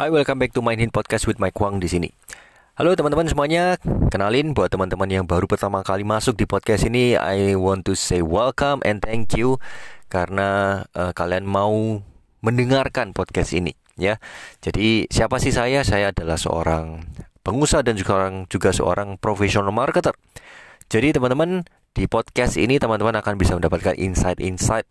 Hai, welcome back to Main Hin Podcast with Mike Wang di sini. Halo teman-teman semuanya, kenalin buat teman-teman yang baru pertama kali masuk di podcast ini, I want to say welcome and thank you karena uh, kalian mau mendengarkan podcast ini ya. Jadi siapa sih saya? Saya adalah seorang pengusaha dan juga seorang juga seorang profesional marketer. Jadi teman-teman di podcast ini teman-teman akan bisa mendapatkan insight-insight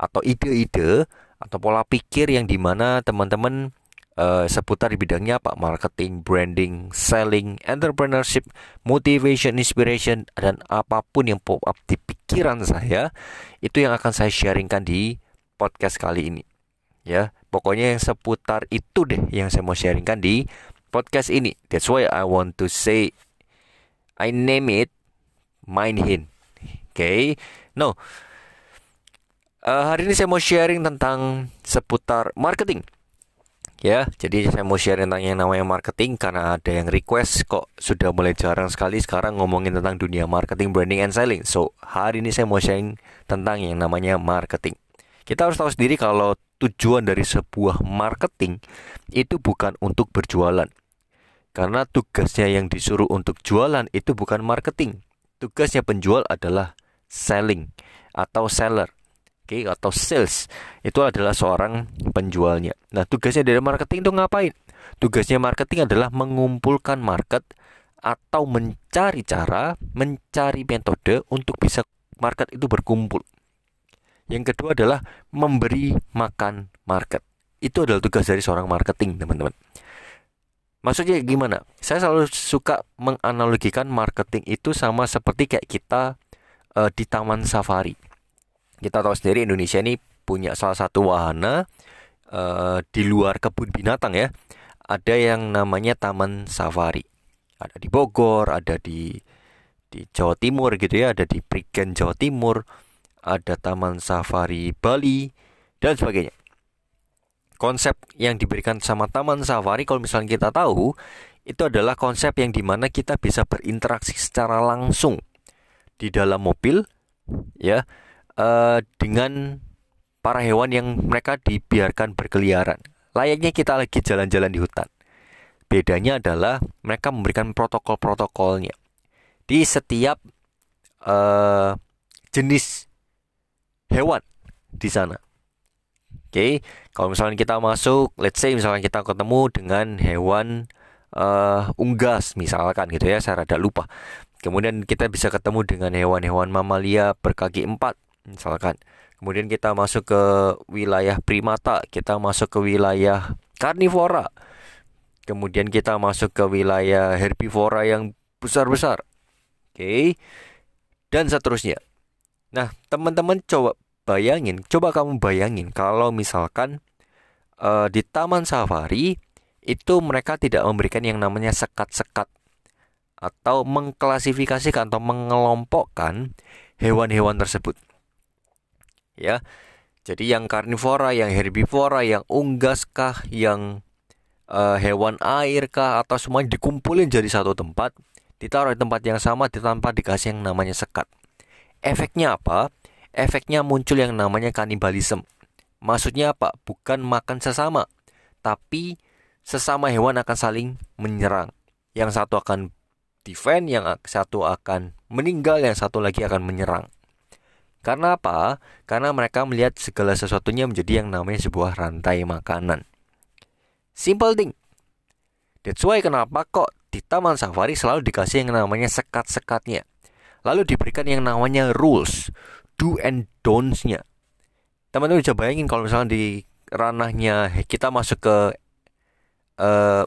atau ide-ide atau pola pikir yang di mana teman-teman uh, seputar di bidangnya apa marketing, branding, selling, entrepreneurship, motivation, inspiration dan apa pun yang pop up di pikiran saya itu yang akan saya sharingkan di podcast kali ini. Ya, pokoknya yang seputar itu deh yang saya mau sharingkan di podcast ini. That's why I want to say I name it Mind Hin. Oke. Okay? No. Uh, hari ini saya mau sharing tentang seputar marketing ya jadi saya mau share tentang yang namanya marketing karena ada yang request kok sudah mulai jarang sekali sekarang ngomongin tentang dunia marketing branding and selling. So hari ini saya mau sharing tentang yang namanya marketing. Kita harus tahu sendiri kalau tujuan dari sebuah marketing itu bukan untuk berjualan. Karena tugasnya yang disuruh untuk jualan itu bukan marketing. Tugasnya penjual adalah selling atau seller okay, atau sales itu adalah seorang penjualnya. Nah, tugasnya dari marketing itu ngapain? Tugasnya marketing adalah mengumpulkan market atau mencari cara, mencari metode untuk bisa market itu berkumpul. Yang kedua adalah memberi makan market. Itu adalah tugas dari seorang marketing, teman-teman. Maksudnya gimana? Saya selalu suka menganalogikan marketing itu sama seperti kayak kita uh, di taman safari kita tahu sendiri Indonesia ini punya salah satu wahana uh, di luar kebun binatang ya. Ada yang namanya Taman Safari. Ada di Bogor, ada di di Jawa Timur gitu ya, ada di Prigen Jawa Timur, ada Taman Safari Bali dan sebagainya. Konsep yang diberikan sama Taman Safari kalau misalnya kita tahu itu adalah konsep yang di mana kita bisa berinteraksi secara langsung di dalam mobil ya uh, dengan para hewan yang mereka dibiarkan berkeliaran. Layaknya kita lagi jalan-jalan di hutan. Bedanya adalah mereka memberikan protokol-protokolnya di setiap uh, jenis hewan di sana. Oke, okay. kalau misalnya kita masuk, let's say misalnya kita ketemu dengan hewan uh, unggas misalkan gitu ya, saya rada lupa. Kemudian kita bisa ketemu dengan hewan-hewan mamalia berkaki empat misalkan. Kemudian kita masuk ke wilayah primata kita masuk ke wilayah karnivora. Kemudian kita masuk ke wilayah herbivora yang besar-besar. Oke. Dan seterusnya. Nah teman-teman coba bayangin coba kamu bayangin kalau misalkan uh, di taman safari itu mereka tidak memberikan yang namanya sekat-sekat atau mengklasifikasikan atau mengelompokkan hewan-hewan tersebut ya. Jadi yang karnivora, yang herbivora, yang unggas kah, yang uh, hewan air kah atau semuanya dikumpulin jadi satu tempat, ditaruh di tempat yang sama di tanpa dikasih yang namanya sekat. Efeknya apa? Efeknya muncul yang namanya kanibalisme. Maksudnya apa? Bukan makan sesama, tapi sesama hewan akan saling menyerang. Yang satu akan defend, yang satu akan meninggal, yang satu lagi akan menyerang. Karena apa? Karena mereka melihat segala sesuatunya menjadi yang namanya sebuah rantai makanan. Simple thing. That's why kenapa kok di Taman Safari selalu dikasih yang namanya sekat-sekatnya. Lalu diberikan yang namanya rules, do and don'ts-nya. Teman-teman bisa bayangin kalau misalnya di ranahnya kita masuk ke uh,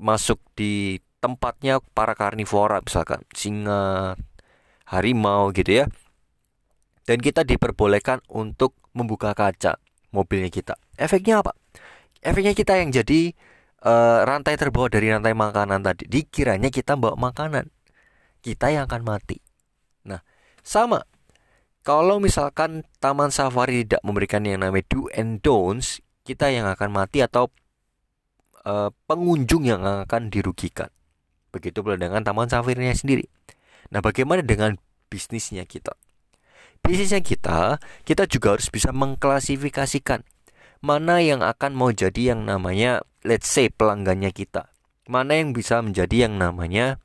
masuk di tempatnya para karnivora misalkan singa, harimau gitu ya dan kita diperbolehkan untuk membuka kaca mobilnya kita. Efeknya apa? Efeknya kita yang jadi uh, rantai terbawah dari rantai makanan tadi. Dikiranya kita bawa makanan, kita yang akan mati. Nah, sama. Kalau misalkan taman safari tidak memberikan yang namanya do and don'ts, kita yang akan mati atau uh, pengunjung yang akan dirugikan. Begitu pula dengan taman safari sendiri. Nah, bagaimana dengan bisnisnya kita? Bisnisnya kita, kita juga harus bisa mengklasifikasikan mana yang akan mau jadi yang namanya let's say pelanggannya kita. Mana yang bisa menjadi yang namanya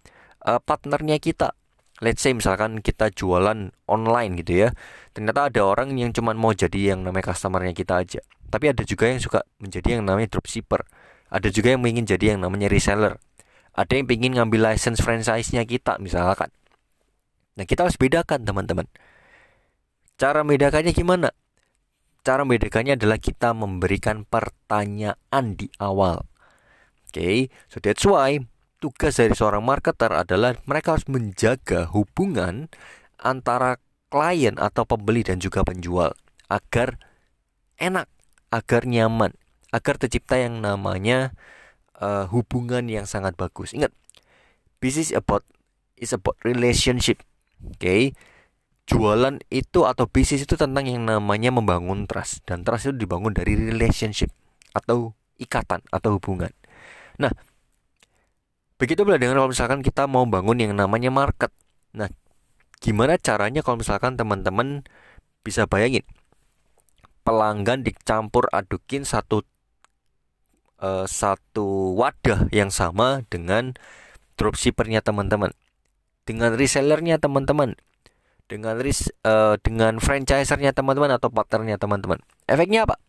uh, partnernya kita. Let's say misalkan kita jualan online gitu ya. Ternyata ada orang yang cuma mau jadi yang namanya customernya kita aja. Tapi ada juga yang suka menjadi yang namanya dropshipper. Ada juga yang ingin jadi yang namanya reseller. Ada yang ingin ngambil license franchise-nya kita misalkan. Nah kita harus bedakan teman-teman. Cara membedakannya gimana? Cara membedakannya adalah kita memberikan pertanyaan di awal. Oke, okay, so that's why tugas dari seorang marketer adalah mereka harus menjaga hubungan antara klien atau pembeli dan juga penjual agar enak, agar nyaman, agar tercipta yang namanya uh, hubungan yang sangat bagus. Ingat, business about is about relationship. Oke. Okay? Jualan itu atau bisnis itu tentang yang namanya membangun trust dan trust itu dibangun dari relationship atau ikatan atau hubungan. Nah, begitu pula dengan kalau misalkan kita mau bangun yang namanya market. Nah, gimana caranya kalau misalkan teman-teman bisa bayangin pelanggan dicampur adukin satu uh, satu wadah yang sama dengan dropshippernya teman-teman, dengan resellernya teman-teman, dengan ris uh, dengan franchisernya teman-teman atau partnernya teman-teman. Efeknya apa?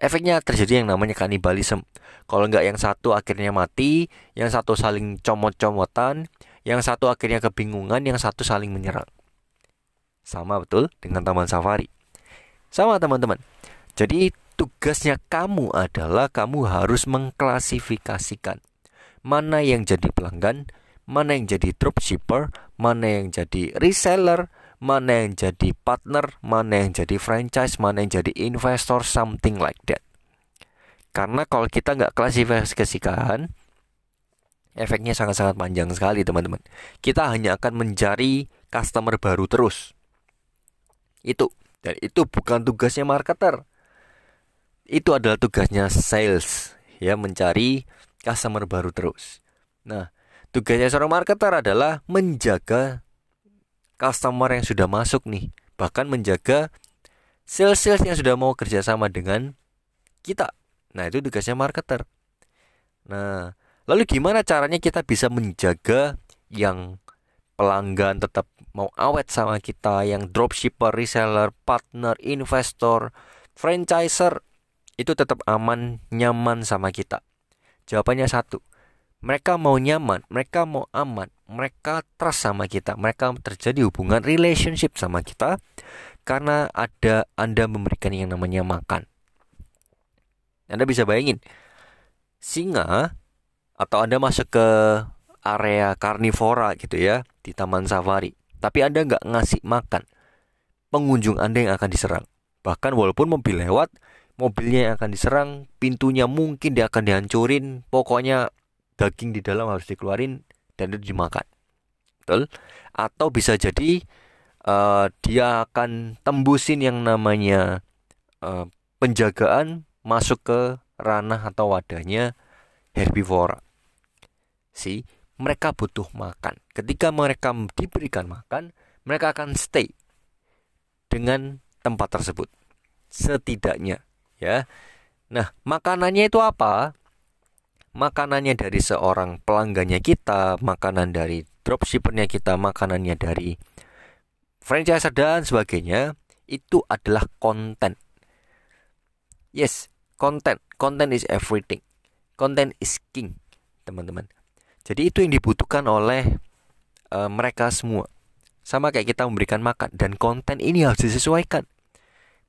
Efeknya terjadi yang namanya kanibalisme. Kalau nggak yang satu akhirnya mati, yang satu saling comot-comotan, yang satu akhirnya kebingungan, yang satu saling menyerang. Sama betul dengan taman safari. Sama teman-teman. Jadi tugasnya kamu adalah kamu harus mengklasifikasikan mana yang jadi pelanggan, mana yang jadi dropshipper, mana yang jadi reseller, mana yang jadi partner, mana yang jadi franchise, mana yang jadi investor, something like that. Karena kalau kita nggak klasifikasikan, efeknya sangat-sangat panjang sekali teman-teman. Kita hanya akan mencari customer baru terus. Itu. Dan itu bukan tugasnya marketer. Itu adalah tugasnya sales. Ya, mencari customer baru terus. Nah, tugasnya seorang marketer adalah menjaga customer yang sudah masuk nih, bahkan menjaga sales-sales yang sudah mau kerjasama dengan kita. Nah itu tugasnya marketer. Nah lalu gimana caranya kita bisa menjaga yang pelanggan tetap mau awet sama kita, yang dropshipper, reseller, partner, investor, franchiser itu tetap aman, nyaman sama kita. Jawabannya satu, mereka mau nyaman, mereka mau aman, mereka trust sama kita, mereka terjadi hubungan relationship sama kita karena ada Anda memberikan yang namanya makan. Anda bisa bayangin, singa atau Anda masuk ke area karnivora gitu ya di taman safari, tapi Anda nggak ngasih makan, pengunjung Anda yang akan diserang. Bahkan walaupun mobil lewat, mobilnya yang akan diserang, pintunya mungkin dia akan dihancurin, pokoknya daging di dalam harus dikeluarin dan itu dimakan. Betul? Atau bisa jadi uh, dia akan tembusin yang namanya uh, penjagaan masuk ke ranah atau wadahnya herbivora. Si mereka butuh makan. Ketika mereka diberikan makan, mereka akan stay dengan tempat tersebut. Setidaknya, ya. Nah, makanannya itu apa? Makanannya dari seorang pelanggannya kita, makanan dari dropshippernya kita, makanannya dari franchise dan sebagainya, itu adalah konten. Yes, konten. Konten is everything. Konten is king, teman-teman. Jadi itu yang dibutuhkan oleh uh, mereka semua. Sama kayak kita memberikan makan dan konten ini harus disesuaikan.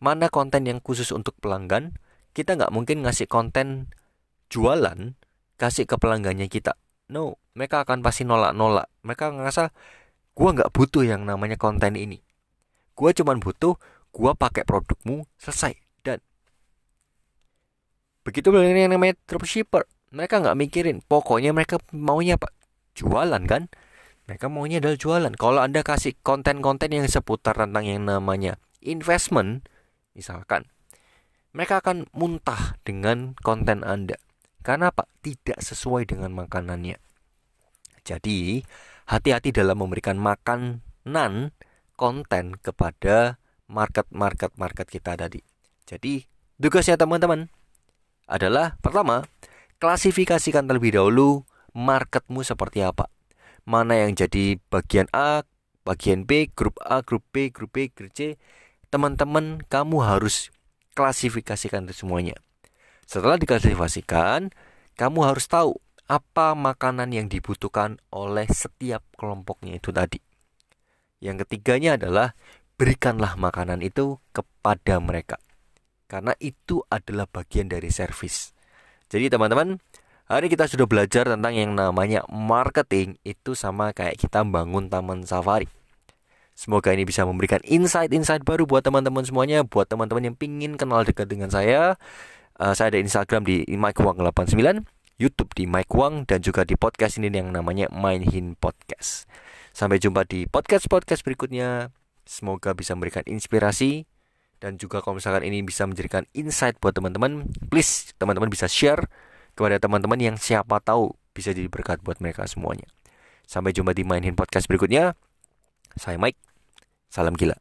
Mana konten yang khusus untuk pelanggan? Kita nggak mungkin ngasih konten jualan kasih ke pelanggannya kita no mereka akan pasti nolak-nolak. Mereka ngerasa gua nggak butuh yang namanya konten ini. Gua cuman butuh gua pakai produkmu selesai dan begitu yang namanya dropshipper mereka nggak mikirin pokoknya mereka maunya apa? Jualan kan? Mereka maunya adalah jualan. Kalau anda kasih konten-konten yang seputar tentang yang namanya investment misalkan mereka akan muntah dengan konten anda karena apa? Tidak sesuai dengan makanannya. Jadi, hati-hati dalam memberikan makanan konten kepada market-market-market kita tadi. Jadi, tugasnya teman-teman adalah pertama, klasifikasikan terlebih dahulu marketmu seperti apa. Mana yang jadi bagian A, bagian B, grup A, grup B, grup B, grup C. Teman-teman, kamu harus klasifikasikan semuanya. Setelah diklasifikasikan, kamu harus tahu apa makanan yang dibutuhkan oleh setiap kelompoknya itu tadi. Yang ketiganya adalah berikanlah makanan itu kepada mereka. Karena itu adalah bagian dari servis. Jadi teman-teman, Hari kita sudah belajar tentang yang namanya marketing itu sama kayak kita bangun taman safari. Semoga ini bisa memberikan insight-insight baru buat teman-teman semuanya, buat teman-teman yang pingin kenal dekat dengan saya. Uh, saya ada Instagram di Mike Wang 89, YouTube di Mike Wang dan juga di podcast ini yang namanya Mindhin Podcast. Sampai jumpa di podcast-podcast berikutnya. Semoga bisa memberikan inspirasi dan juga kalau misalkan ini bisa menjadikan insight buat teman-teman, please teman-teman bisa share kepada teman-teman yang siapa tahu bisa jadi berkat buat mereka semuanya. Sampai jumpa di Mainin Podcast berikutnya. Saya Mike. Salam gila.